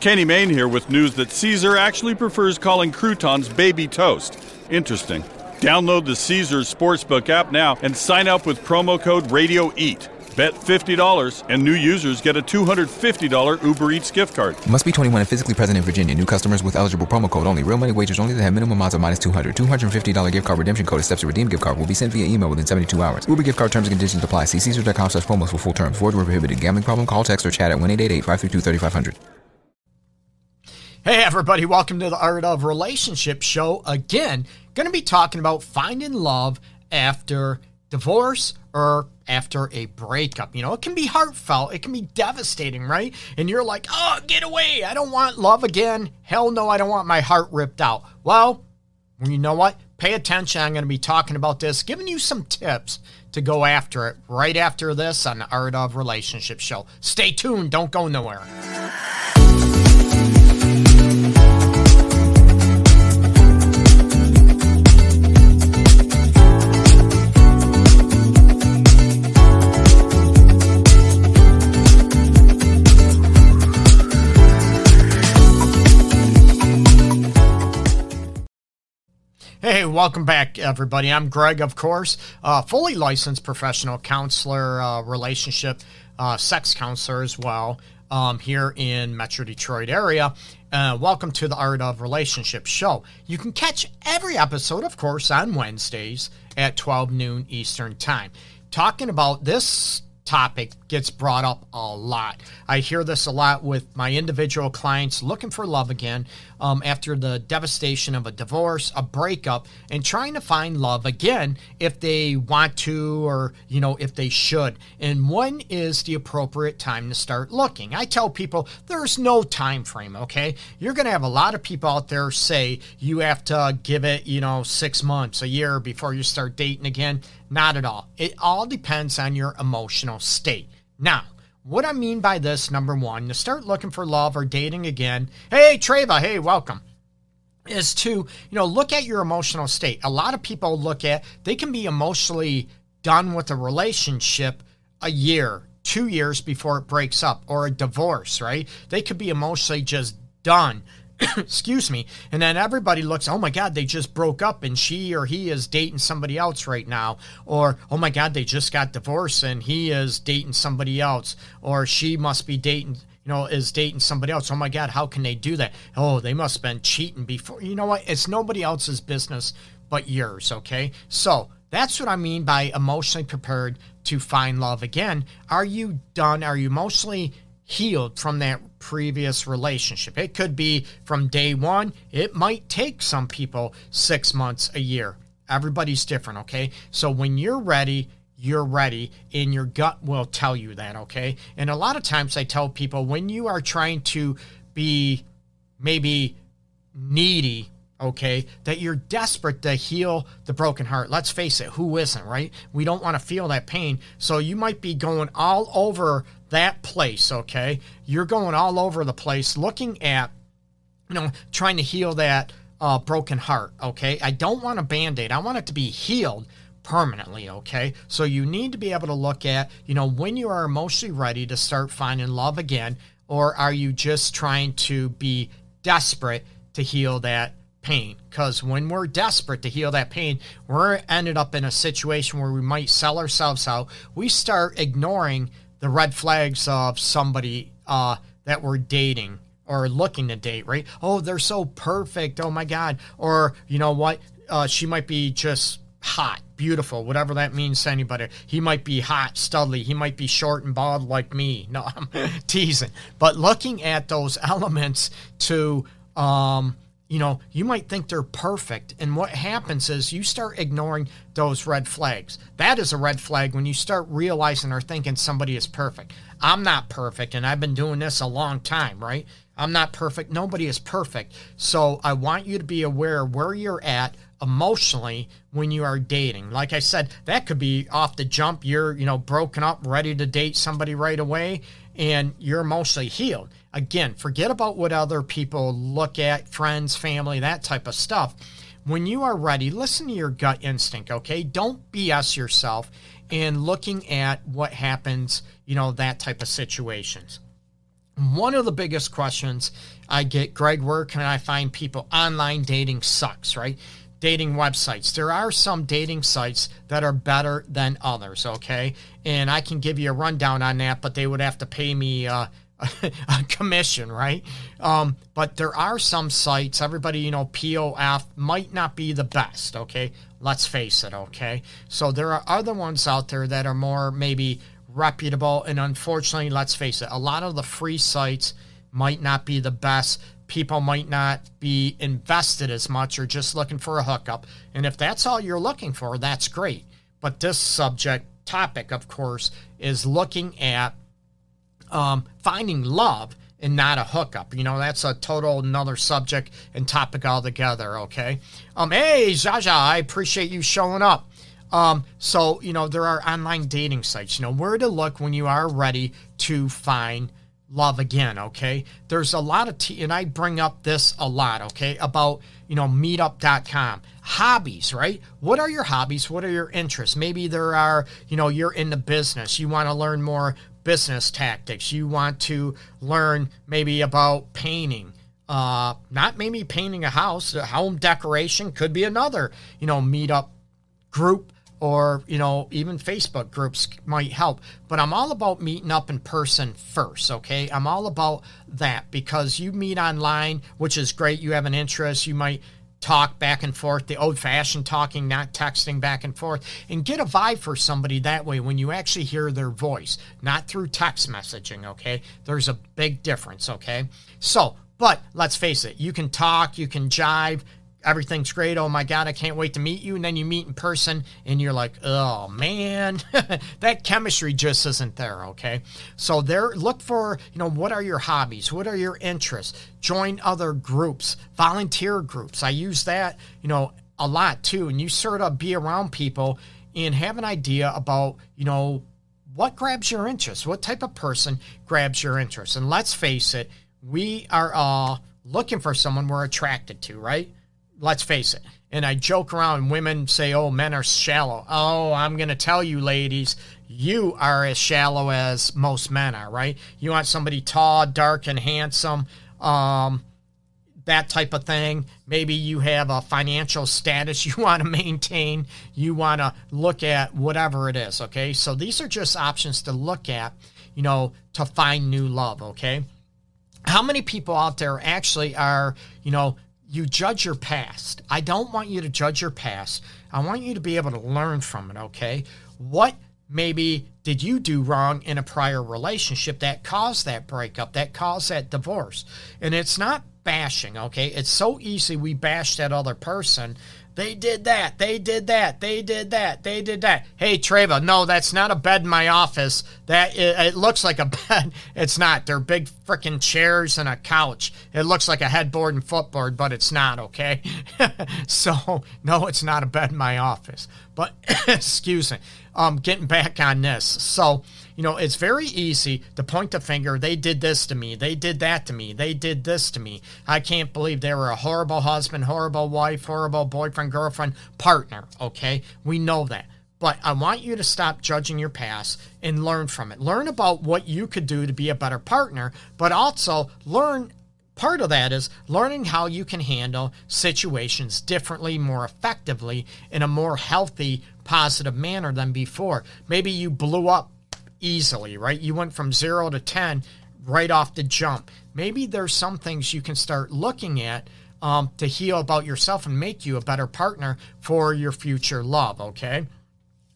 Kenny Mayne here with news that Caesar actually prefers calling croutons baby toast. Interesting. Download the Caesar Sportsbook app now and sign up with promo code RadioEat. Bet $50 and new users get a $250 Uber Eats gift card. Must be 21 and physically present in Virginia. New customers with eligible promo code only. Real money wagers only that have minimum odds of minus 200. $250 gift card redemption code steps to redeem gift card will be sent via email within 72 hours. Uber gift card terms and conditions apply. See Caesar.com slash promos for full terms. Void where prohibited. Gambling problem? Call, text, or chat at 1-888-532-3500. Hey everybody, welcome to the Art of Relationship show. Again, going to be talking about finding love after divorce or after a breakup. You know, it can be heartfelt, it can be devastating, right? And you're like, oh, get away. I don't want love again. Hell no, I don't want my heart ripped out. Well, you know what? Pay attention. I'm going to be talking about this, giving you some tips to go after it right after this on the Art of Relationship show. Stay tuned. Don't go nowhere. Welcome back, everybody. I'm Greg, of course, uh, fully licensed professional counselor, uh, relationship, uh, sex counselor as well, um, here in Metro Detroit area. Uh, welcome to the Art of Relationship show. You can catch every episode, of course, on Wednesdays at 12 noon Eastern Time. Talking about this topic gets brought up a lot. I hear this a lot with my individual clients looking for love again um, after the devastation of a divorce, a breakup, and trying to find love again if they want to or, you know, if they should. And when is the appropriate time to start looking? I tell people there's no time frame, okay? You're going to have a lot of people out there say you have to give it, you know, six months, a year before you start dating again. Not at all. It all depends on your emotional state. Now, what I mean by this, number one, to start looking for love or dating again, hey, Treva, hey, welcome, is to, you know, look at your emotional state. A lot of people look at, they can be emotionally done with a relationship a year, two years before it breaks up, or a divorce, right? They could be emotionally just done excuse me. And then everybody looks, oh my God, they just broke up and she or he is dating somebody else right now. Or, oh my God, they just got divorced and he is dating somebody else. Or she must be dating, you know, is dating somebody else. Oh my God, how can they do that? Oh, they must have been cheating before. You know what? It's nobody else's business but yours, okay? So that's what I mean by emotionally prepared to find love again. Are you done? Are you emotionally healed from that previous relationship. It could be from day one. It might take some people six months, a year. Everybody's different, okay? So when you're ready, you're ready, and your gut will tell you that, okay? And a lot of times I tell people when you are trying to be maybe needy okay that you're desperate to heal the broken heart let's face it who isn't right we don't want to feel that pain so you might be going all over that place, okay? You're going all over the place looking at, you know, trying to heal that uh, broken heart, okay? I don't want a band aid. I want it to be healed permanently, okay? So you need to be able to look at, you know, when you are emotionally ready to start finding love again, or are you just trying to be desperate to heal that pain? Because when we're desperate to heal that pain, we're ended up in a situation where we might sell ourselves out. We start ignoring the red flags of somebody uh, that we're dating or looking to date, right? Oh, they're so perfect. Oh my God. Or, you know what? Uh, she might be just hot, beautiful, whatever that means to anybody. He might be hot, studly. He might be short and bald like me. No, I'm teasing. But looking at those elements to, um, you know, you might think they're perfect. And what happens is you start ignoring those red flags. That is a red flag when you start realizing or thinking somebody is perfect. I'm not perfect, and I've been doing this a long time, right? I'm not perfect. Nobody is perfect. So I want you to be aware where you're at emotionally when you are dating. Like I said, that could be off the jump. You're, you know, broken up, ready to date somebody right away, and you're emotionally healed. Again, forget about what other people look at, friends, family, that type of stuff. When you are ready, listen to your gut instinct, okay? Don't BS yourself in looking at what happens, you know, that type of situations. One of the biggest questions I get, Greg, where can I find people? Online dating sucks, right? Dating websites. There are some dating sites that are better than others, okay? And I can give you a rundown on that, but they would have to pay me uh, a commission, right? Um, but there are some sites, everybody, you know, POF might not be the best, okay? Let's face it, okay? So there are other ones out there that are more maybe reputable. And unfortunately, let's face it, a lot of the free sites might not be the best. People might not be invested as much or just looking for a hookup. And if that's all you're looking for, that's great. But this subject topic, of course, is looking at um, finding love and not a hookup. You know, that's a total another subject and topic altogether, okay? Um, hey, Jaja, I appreciate you showing up. Um, so, you know, there are online dating sites, you know, where to look when you are ready to find love again, okay? There's a lot of, t- and I bring up this a lot, okay, about, you know, meetup.com. Hobbies, right? What are your hobbies? What are your interests? Maybe there are, you know, you're in the business. You want to learn more business tactics. You want to learn maybe about painting. Uh, not maybe painting a house, home decoration could be another, you know, meetup group or, you know, even Facebook groups might help. But I'm all about meeting up in person first, okay? I'm all about that because you meet online, which is great. You have an interest, you might talk back and forth, the old fashioned talking, not texting back and forth, and get a vibe for somebody that way when you actually hear their voice, not through text messaging, okay? There's a big difference, okay? So, but let's face it, you can talk, you can jive, everything's great. Oh my God, I can't wait to meet you. And then you meet in person and you're like, oh man, that chemistry just isn't there. Okay. So there, look for, you know, what are your hobbies? What are your interests? Join other groups, volunteer groups. I use that, you know, a lot too. And you sort of be around people and have an idea about, you know, what grabs your interest? What type of person grabs your interest? And let's face it, we are all looking for someone we're attracted to, right? Let's face it. And I joke around, women say, oh, men are shallow. Oh, I'm going to tell you, ladies, you are as shallow as most men are, right? You want somebody tall, dark, and handsome, um, that type of thing. Maybe you have a financial status you want to maintain. You want to look at whatever it is, okay? So these are just options to look at, you know, to find new love, okay? How many people out there actually are, you know, you judge your past. I don't want you to judge your past. I want you to be able to learn from it, okay? What maybe did you do wrong in a prior relationship that caused that breakup, that caused that divorce? And it's not bashing, okay? It's so easy we bash that other person they did that. They did that. They did that. They did that. Hey, Treva, no, that's not a bed in my office. That it, it looks like a bed. It's not. They're big freaking chairs and a couch. It looks like a headboard and footboard, but it's not. Okay. so no, it's not a bed in my office. But excuse me. Um, getting back on this. So you know, it's very easy to point the finger. They did this to me. They did that to me. They did this to me. I can't believe they were a horrible husband, horrible wife, horrible boyfriend, girlfriend, partner. Okay. We know that. But I want you to stop judging your past and learn from it. Learn about what you could do to be a better partner, but also learn part of that is learning how you can handle situations differently, more effectively, in a more healthy, positive manner than before. Maybe you blew up easily, right? You went from zero to 10 right off the jump. Maybe there's some things you can start looking at um, to heal about yourself and make you a better partner for your future love, okay?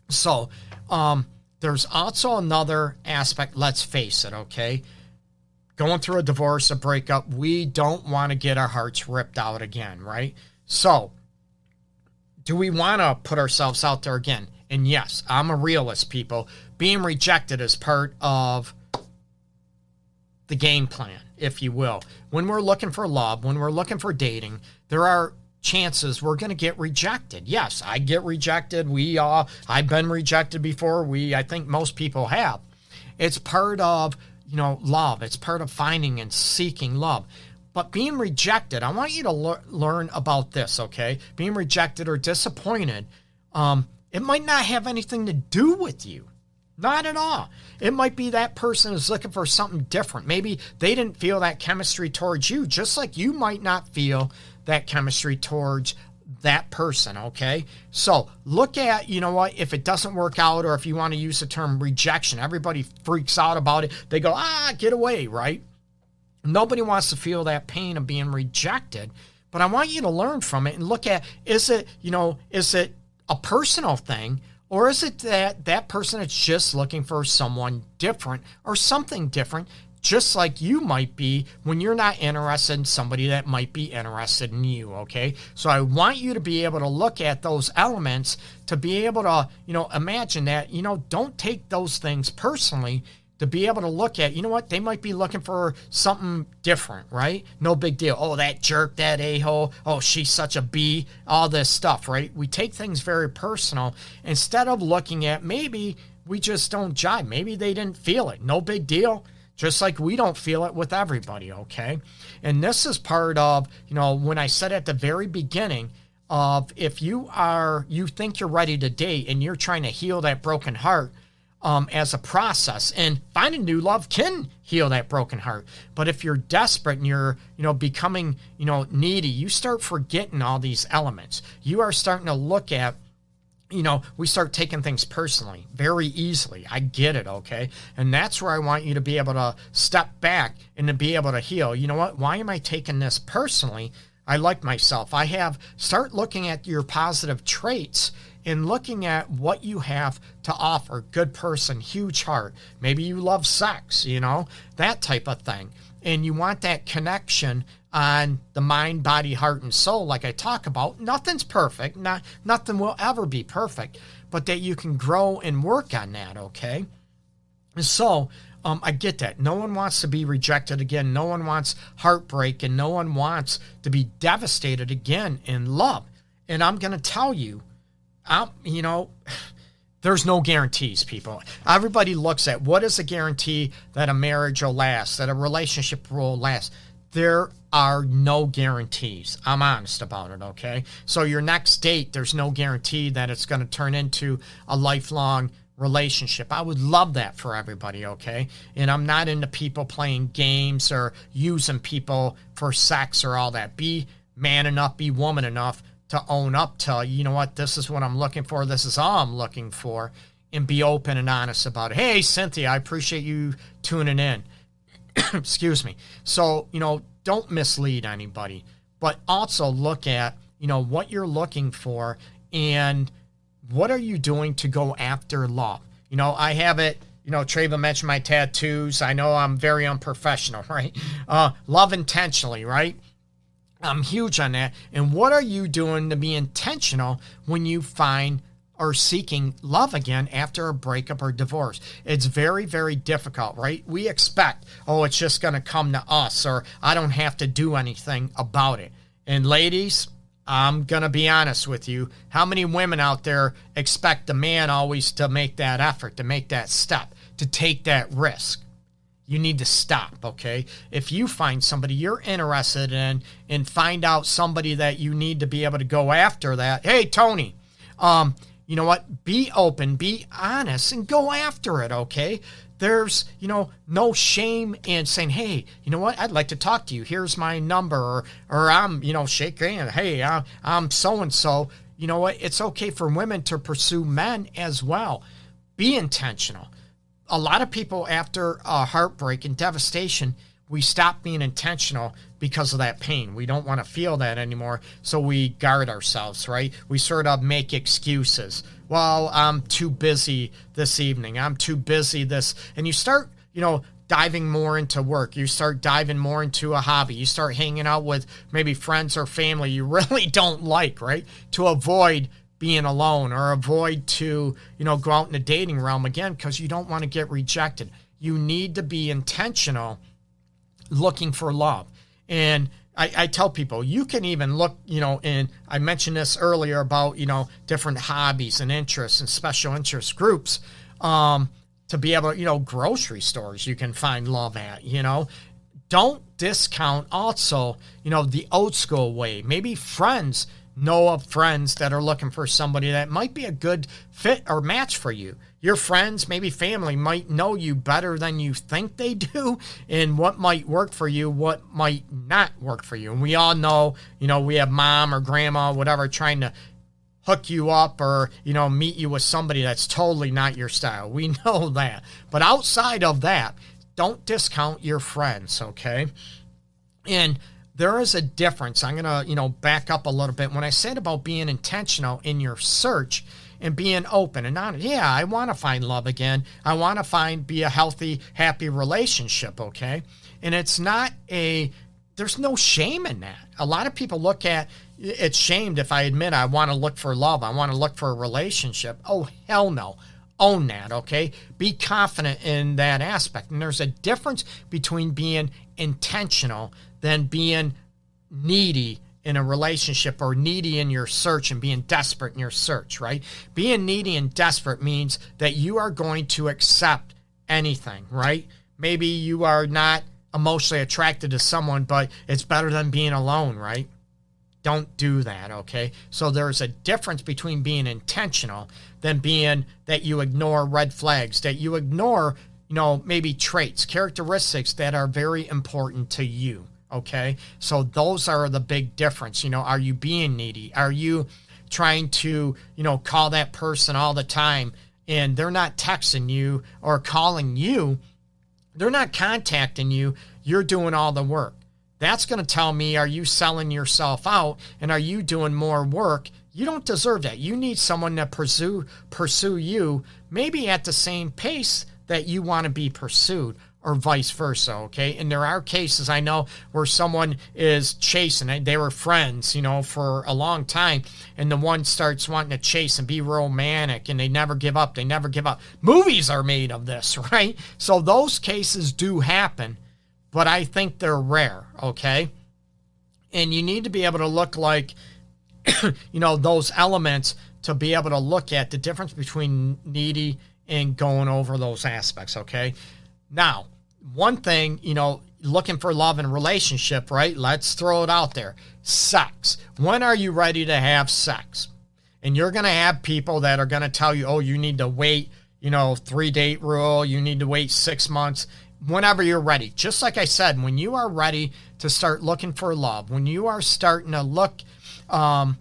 So, um, there's also another aspect, let's face it, okay? Going through a divorce, a breakup, we don't want to get our hearts ripped out again, right? So, do we want to put ourselves out there again? And yes, I'm a realist, people. Being rejected is part of the game plan, if you will. When we're looking for love, when we're looking for dating, there are chances we're going to get rejected. Yes, I get rejected. We uh I've been rejected before. We I think most people have. It's part of, you know, love. It's part of finding and seeking love. But being rejected, I want you to le- learn about this, okay? Being rejected or disappointed um, it might not have anything to do with you. Not at all. It might be that person is looking for something different. Maybe they didn't feel that chemistry towards you, just like you might not feel that chemistry towards that person, okay? So look at, you know what, if it doesn't work out, or if you want to use the term rejection, everybody freaks out about it. They go, ah, get away, right? Nobody wants to feel that pain of being rejected. But I want you to learn from it and look at is it, you know, is it a personal thing or is it that that person is just looking for someone different or something different just like you might be when you're not interested in somebody that might be interested in you okay? So i want you to be able to look at those elements to be able to you know imagine that you know don't take those things personally to be able to look at, you know what, they might be looking for something different, right? No big deal. Oh, that jerk, that a hole. Oh, she's such a B, all this stuff, right? We take things very personal instead of looking at maybe we just don't jive. Maybe they didn't feel it. No big deal. Just like we don't feel it with everybody, okay? And this is part of, you know, when I said at the very beginning, of if you are you think you're ready to date and you're trying to heal that broken heart um, as a process. And finding new love can heal that broken heart. But if you're desperate and you're, you know, becoming, you know, needy, you start forgetting all these elements. You are starting to look at you know, we start taking things personally very easily. I get it, okay? And that's where I want you to be able to step back and to be able to heal. You know what? Why am I taking this personally? I like myself. I have start looking at your positive traits in looking at what you have to offer. Good person, huge heart. Maybe you love sex, you know, that type of thing. And you want that connection on the mind, body, heart, and soul, like I talk about. Nothing's perfect. Not nothing will ever be perfect, but that you can grow and work on that, okay? So um, I get that. No one wants to be rejected again. No one wants heartbreak, and no one wants to be devastated again in love. And I'm going to tell you, I'm, you know, there's no guarantees, people. Everybody looks at what is a guarantee that a marriage will last, that a relationship will last. There are no guarantees. I'm honest about it, okay? So, your next date, there's no guarantee that it's going to turn into a lifelong relationship. I would love that for everybody, okay? And I'm not into people playing games or using people for sex or all that. Be man enough, be woman enough to own up to, you know what, this is what I'm looking for, this is all I'm looking for, and be open and honest about it. Hey, Cynthia, I appreciate you tuning in. Excuse me. So, you know, don't mislead anybody, but also look at, you know, what you're looking for and what are you doing to go after love? You know, I have it you know, Treva mentioned my tattoos. I know I'm very unprofessional, right? Uh, love intentionally, right? I'm huge on that. And what are you doing to be intentional when you find or seeking love again after a breakup or divorce? It's very, very difficult, right? We expect, oh, it's just going to come to us or I don't have to do anything about it. And ladies, I'm going to be honest with you. How many women out there expect the man always to make that effort, to make that step, to take that risk? You need to stop, okay? If you find somebody you're interested in and find out somebody that you need to be able to go after that, hey, Tony, um, you know what? Be open, be honest, and go after it, okay? There's, you know, no shame in saying, hey, you know what? I'd like to talk to you. Here's my number, or, or I'm, you know, shake hand. Hey, I'm, I'm so and so. You know what? It's okay for women to pursue men as well. Be intentional a lot of people after a heartbreak and devastation, we stop being intentional because of that pain. We don't want to feel that anymore, so we guard ourselves, right? We sort of make excuses. Well, I'm too busy this evening. I'm too busy this. And you start, you know, diving more into work. You start diving more into a hobby. You start hanging out with maybe friends or family you really don't like, right? To avoid being alone or avoid to, you know, go out in the dating realm again because you don't want to get rejected. You need to be intentional looking for love. And I, I, tell people you can even look, you know, and I mentioned this earlier about, you know, different hobbies and interests and special interest groups. Um, to be able to, you know, grocery stores you can find love at, you know. Don't discount also, you know, the old school way. Maybe friends know of friends that are looking for somebody that might be a good fit or match for you. your friends, maybe family, might know you better than you think they do, and what might work for you, what might not work for you. And we all know, you know, we have mom or grandma, whatever, trying to hook you up or, you know, meet you with somebody that's totally not your style. We know that. But outside of that, don't discount your friends, okay? And there is a difference. I'm going to, you know, back up a little bit. When I said about being intentional in your search, and being open and honest. Yeah, I want to find love again. I want to find be a healthy, happy relationship, okay? And it's not a there's no shame in that. A lot of people look at it's shamed if I admit I want to look for love. I want to look for a relationship. Oh, hell no. Own that, okay? Be confident in that aspect. And there's a difference between being intentional than being needy in a relationship or needy in your search and being desperate in your search, right? Being needy and desperate means that you are going to accept anything, right? Maybe you are not emotionally attracted to someone, but it's better than being alone, right? Don't do that, okay? So there's a difference between being intentional than being that you ignore red flags, that you ignore, you know, maybe traits, characteristics that are very important to you. Okay. So those are the big difference. You know, are you being needy? Are you trying to, you know, call that person all the time and they're not texting you or calling you? They're not contacting you. You're doing all the work. That's going to tell me are you selling yourself out and are you doing more work? You don't deserve that. You need someone to pursue pursue you maybe at the same pace that you want to be pursued or vice versa. Okay. And there are cases I know where someone is chasing, they were friends, you know, for a long time, and the one starts wanting to chase and be romantic, and they never give up. They never give up. Movies are made of this, right? So those cases do happen, but I think they're rare. Okay. And you need to be able to look like, you know, those elements to be able to look at the difference between needy and going over those aspects. Okay. Now, one thing, you know, looking for love and relationship, right? Let's throw it out there. Sex. When are you ready to have sex? And you're going to have people that are going to tell you, oh, you need to wait, you know, three date rule, you need to wait six months, whenever you're ready. Just like I said, when you are ready to start looking for love, when you are starting to look um,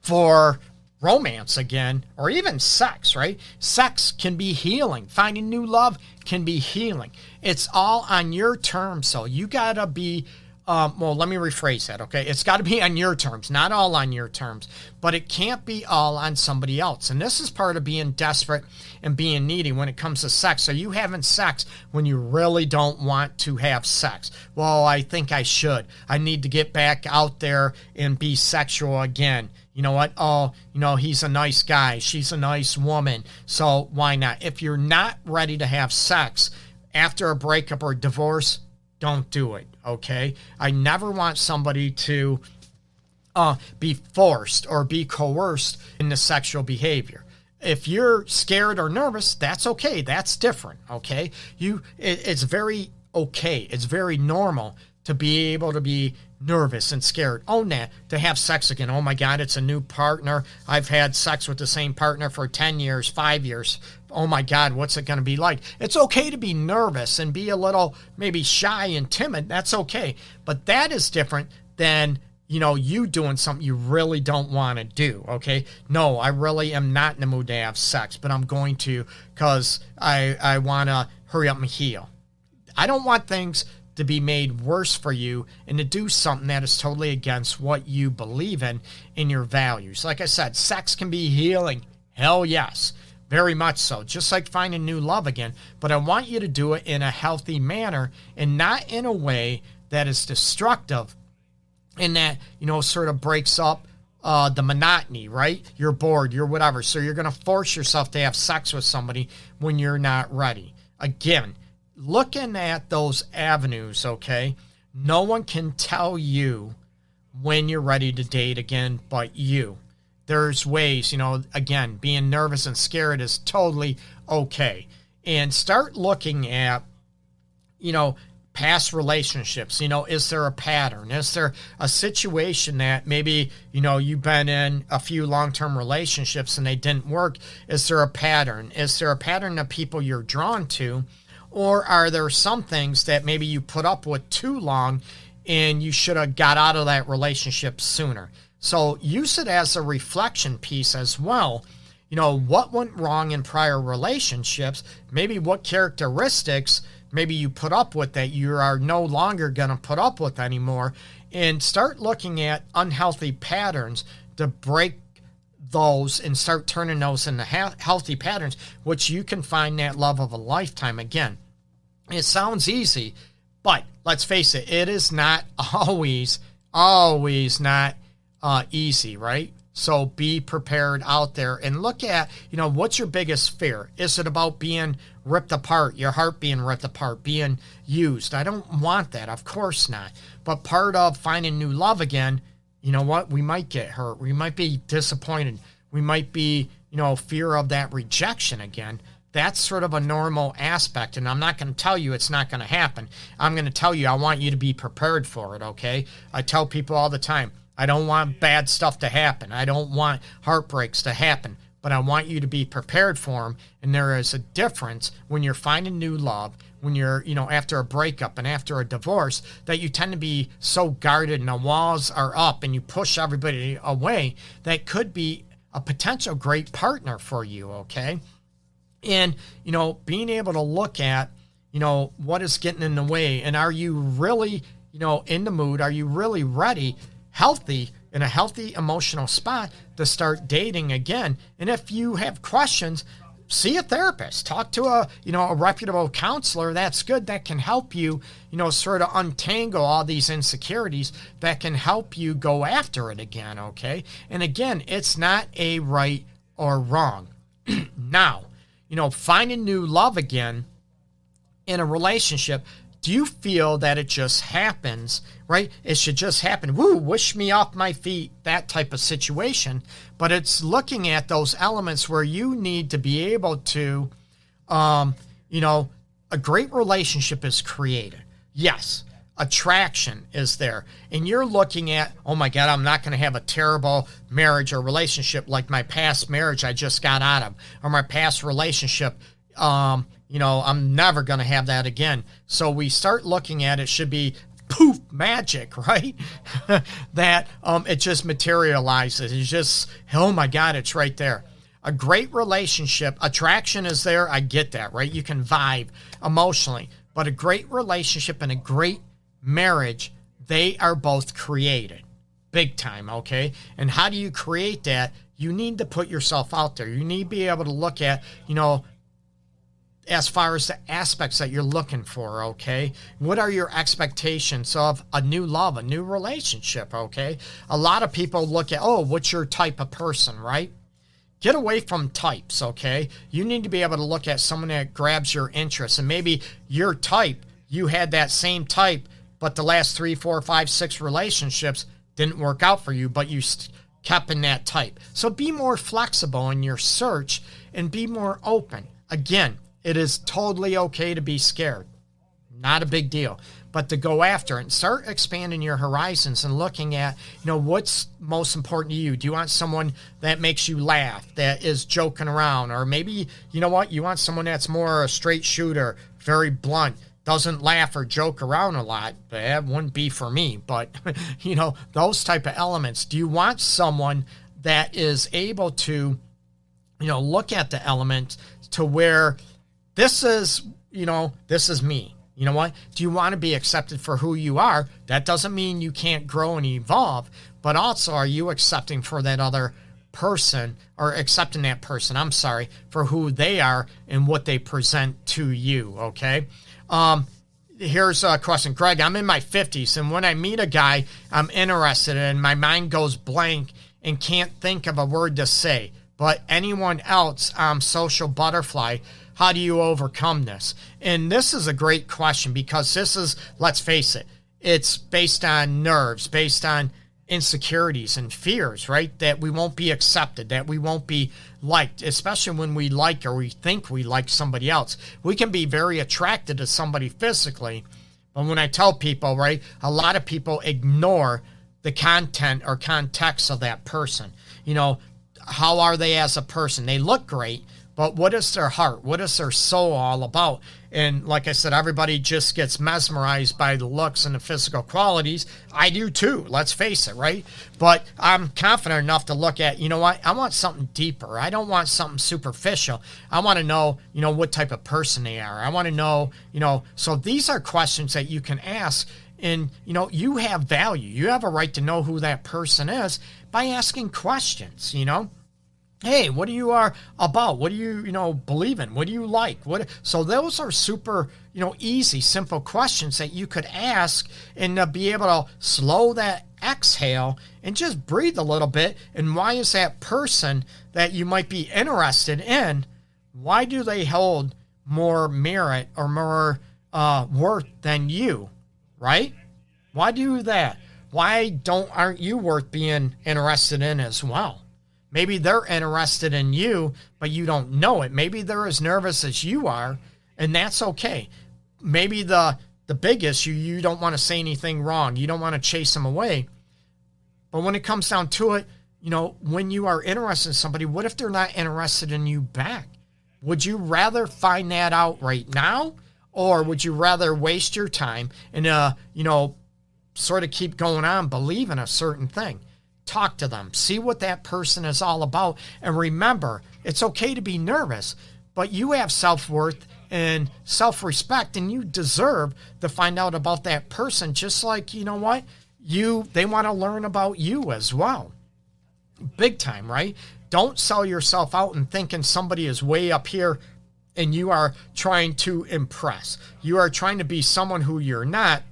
for romance again, or even sex, right? Sex can be healing. Finding new love can be healing. It's all on your terms. So you got to be, um, well, let me rephrase that, okay? It's got to be on your terms, not all on your terms, but it can't be all on somebody else. And this is part of being desperate and being needy when it comes to sex. Are you having sex when you really don't want to have sex? Well, I think I should. I need to get back out there and be sexual again you know what? Oh, you know, he's a nice guy. She's a nice woman. So why not? If you're not ready to have sex after a breakup or divorce, don't do it. Okay. I never want somebody to uh, be forced or be coerced into sexual behavior. If you're scared or nervous, that's okay. That's different. Okay. You, it, it's very okay. It's very normal to be able to be nervous and scared. Oh, that to have sex again. Oh my God, it's a new partner. I've had sex with the same partner for 10 years, five years. Oh my God, what's it going to be like? It's okay to be nervous and be a little maybe shy and timid. That's okay. But that is different than you know, you doing something you really don't want to do. Okay. No, I really am not in the mood to have sex, but I'm going to because I, I want to hurry up and heal. I don't want things to be made worse for you and to do something that is totally against what you believe in in your values. Like I said, sex can be healing. Hell yes. Very much so. Just like finding new love again. But I want you to do it in a healthy manner and not in a way that is destructive and that, you know, sort of breaks up uh, the monotony, right? You're bored, you're whatever. So you're going to force yourself to have sex with somebody when you're not ready. Again, looking at those avenues, okay, no one can tell you when you're ready to date again but you. There's ways, you know, again, being nervous and scared is totally okay. And start looking at, you know, past relationships. You know is there a pattern? Is there a situation that maybe you know you've been in a few long-term relationships and they didn't work? Is there a pattern? Is there a pattern of people you're drawn to? Or are there some things that maybe you put up with too long and you should have got out of that relationship sooner so use it as a reflection piece as well. You know what went wrong in prior relationships maybe what characteristics maybe you put up with that you are no longer going to put up with anymore. And start looking at unhealthy patterns to break those and start turning those into healthy patterns which you can find that love of a lifetime. Again it sounds easy but let's face it it is not always always not uh, easy right so be prepared out there and look at, you know, what's your biggest fear? Is it about being ripped apart, your heart being ripped apart, being used? I don't want that. Of course not. But part of finding new love again, you know what? We might get hurt. We might be disappointed. We might be, you know, fear of that rejection again. That's sort of a normal aspect. And I'm not going to tell you it's not going to happen. I'm going to tell you I want you to be prepared for it, okay? I tell people all the time I don't want bad stuff to happen. I don't want heartbreaks to happen, but I want you to be prepared for them. And there is a difference when you're finding new love, when you're, you know, after a breakup and after a divorce, that you tend to be so guarded and the walls are up and you push everybody away. That could be a potential great partner for you, okay? And, you know, being able to look at, you know, what is getting in the way and are you really, you know, in the mood? Are you really ready healthy in a healthy emotional spot to start dating again. And if you have questions, see a therapist. Talk to a you know a reputable counselor. That's good. That can help you you know sort of untangle all these insecurities that can help you go after it again okay? And again it's not a right or wrong. Now you know finding new love again in a relationship do you feel that it just happens, right? It should just happen. Woo, wish me off my feet, that type of situation. But it's looking at those elements where you need to be able to, um, you know, a great relationship is created. Yes, attraction is there. And you're looking at, oh my God, I'm not going to have a terrible marriage or relationship like my past marriage I just got out of, or my past relationship um, you know, I'm never going to have that again. So we start looking at it should be poof magic, right? that um, it just materializes. It's just, oh my God, it's right there. A great relationship, attraction is there. I get that, right? You can vibe emotionally, but a great relationship and a great marriage, they are both created big time, okay? And how do you create that? You need to put yourself out there. You need to be able to look at, you know, as far as the aspects that you're looking for, okay? What are your expectations of a new love, a new relationship, okay? A lot of people look at, oh, what's your type of person, right? Get away from types, okay? You need to be able to look at someone that grabs your interest. And maybe your type, you had that same type, but the last three, four, five, six relationships didn't work out for you, but you kept in that type. So be more flexible in your search and be more open. Again, it is totally okay to be scared. Not a big deal. But to go after it and start expanding your horizons and looking at, you know, what's most important to you? Do you want someone that makes you laugh, that is joking around? Or maybe, you know what, you want someone that's more a straight shooter, very blunt, doesn't laugh or joke around a lot. That wouldn't be for me. But, you know, those type of elements. Do you want someone that is able to, you know, look at the elements to where this is, you know, this is me. You know what? Do you want to be accepted for who you are? That doesn't mean you can't grow and evolve, but also are you accepting for that other person or accepting that person, I'm sorry, for who they are and what they present to you, okay? Um, here's a question. Greg, I'm in my 50s, and when I meet a guy I'm interested in, my mind goes blank and can't think of a word to say. But anyone else, I'm social butterfly. How do you overcome this? And this is a great question because this is, let's face it, it's based on nerves, based on insecurities and fears, right? That we won't be accepted, that we won't be liked, especially when we like or we think we like somebody else. We can be very attracted to somebody physically, But when I tell people, right, a lot of people ignore the content or context of that person. You know, how are they as a person? They look great, but what is their heart? What is their soul all about? And like I said, everybody just gets mesmerized by the looks and the physical qualities. I do too, let's face it, right? But I'm confident enough to look at, you know what, I want something deeper. I don't want something superficial. I want to know, you know, what type of person they are. I want to know, you know, so these are questions that you can ask. And, you know, you have value. You have a right to know who that person is by asking questions, you know? Hey what do you are about? What do you you know believe in? What do you like? What so those are super you know easy simple questions that you could ask and uh, be able to slow that exhale and just breathe a little bit. And why is that person that you might be interested in why do they hold more merit or more uh, worth than you right? Why do that? Why don't aren't you worth being interested in as well Maybe they're interested in you, but you don't know it. Maybe they're as nervous as you are, and that's okay. Maybe the the big issue you don't want to say anything wrong. You don't want to chase them away. But when it comes down to it, you know, when you are interested in somebody, what if they're not interested in you back? Would you rather find that out right now? Or would you rather waste your time and, uh, you know, sort of keep going on believing a certain thing? Talk to them, see what that person is all about. And remember, it's okay to be nervous, but you have self worth and self respect, and you deserve to find out about that person, just like, you know what? You they want to learn about you as well. Big time, right? Don't sell yourself out and thinking somebody is way up here and you are trying to impress. You are trying to be someone who you're not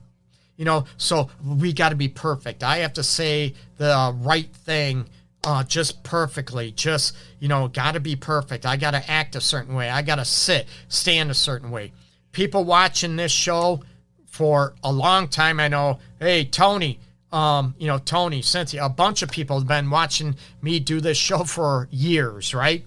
you know, so we got to be perfect. I have to say the right thing uh, just perfectly. Just, you know, got to be perfect. I got to act a certain way. I got to sit, stand a certain way. People watching this show for a long time, I know, hey, Tony, um, you know, Tony, Cynthia, a bunch of people have been watching me do this show for years, right?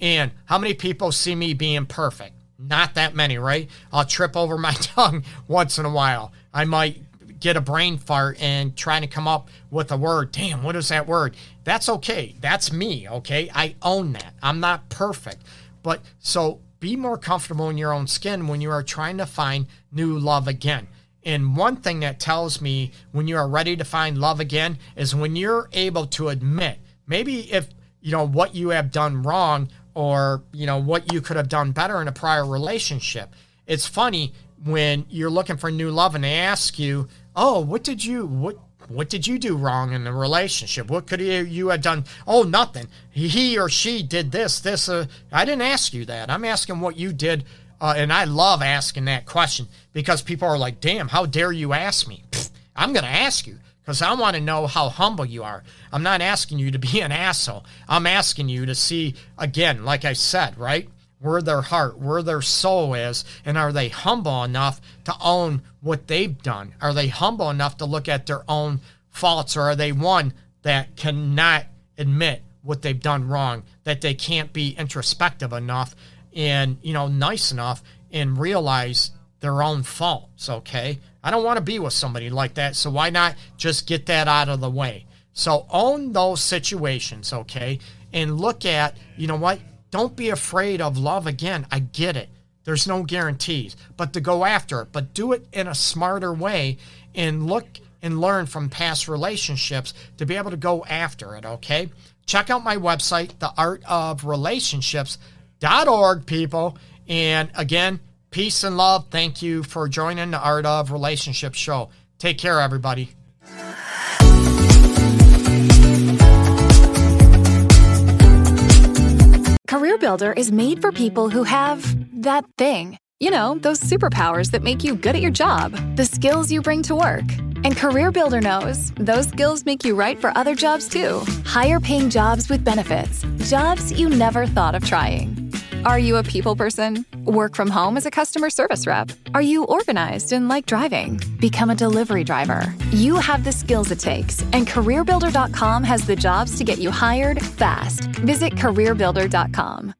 And how many people see me being perfect? Not that many, right? I'll trip over my tongue once in a while. I might get a brain fart and trying to come up with a word. Damn, what is that word? That's okay. That's me, okay? I own that. I'm not perfect. But so be more comfortable in your own skin when you are trying to find new love again. And one thing that tells me when you are ready to find love again is when you're able to admit maybe if you know what you have done wrong or you know what you could have done better in a prior relationship. It's funny when you're looking for new love and they ask you, oh, what did you what what did you do wrong in the relationship? What could you, you have done? Oh, nothing. He or she did this, this. Uh, I didn't ask you that. I'm asking what you did. Uh, and I love asking that question because people are like, damn, how dare you ask me? Pfft, I'm going to ask you because I want to know how humble you are. I'm not asking you to be an asshole. I'm asking you to see, again, like I said, right? where their heart, where their soul is, and are they humble enough to own what they've done? Are they humble enough to look at their own faults, or are they one that cannot admit what they've done wrong, that they can't be introspective enough and, you know, nice enough and realize their own faults, okay? I don't want to be with somebody like that, so why not just get that out of the way? So own those situations, okay? And look at, you know what? Don't be afraid of love again. I get it. There's no guarantees, but to go after it, but do it in a smarter way and look and learn from past relationships to be able to go after it, okay? Check out my website, theartofrelationships.org, people. And again, peace and love. Thank you for joining the Art of Relationships show. Take care, everybody. CareerBuilder is made for people who have that thing. You know, those superpowers that make you good at your job, the skills you bring to work. And CareerBuilder knows those skills make you right for other jobs too. Higher paying jobs with benefits, jobs you never thought of trying. Are you a people person? Work from home as a customer service rep? Are you organized and like driving? Become a delivery driver. You have the skills it takes, and CareerBuilder.com has the jobs to get you hired fast. Visit CareerBuilder.com.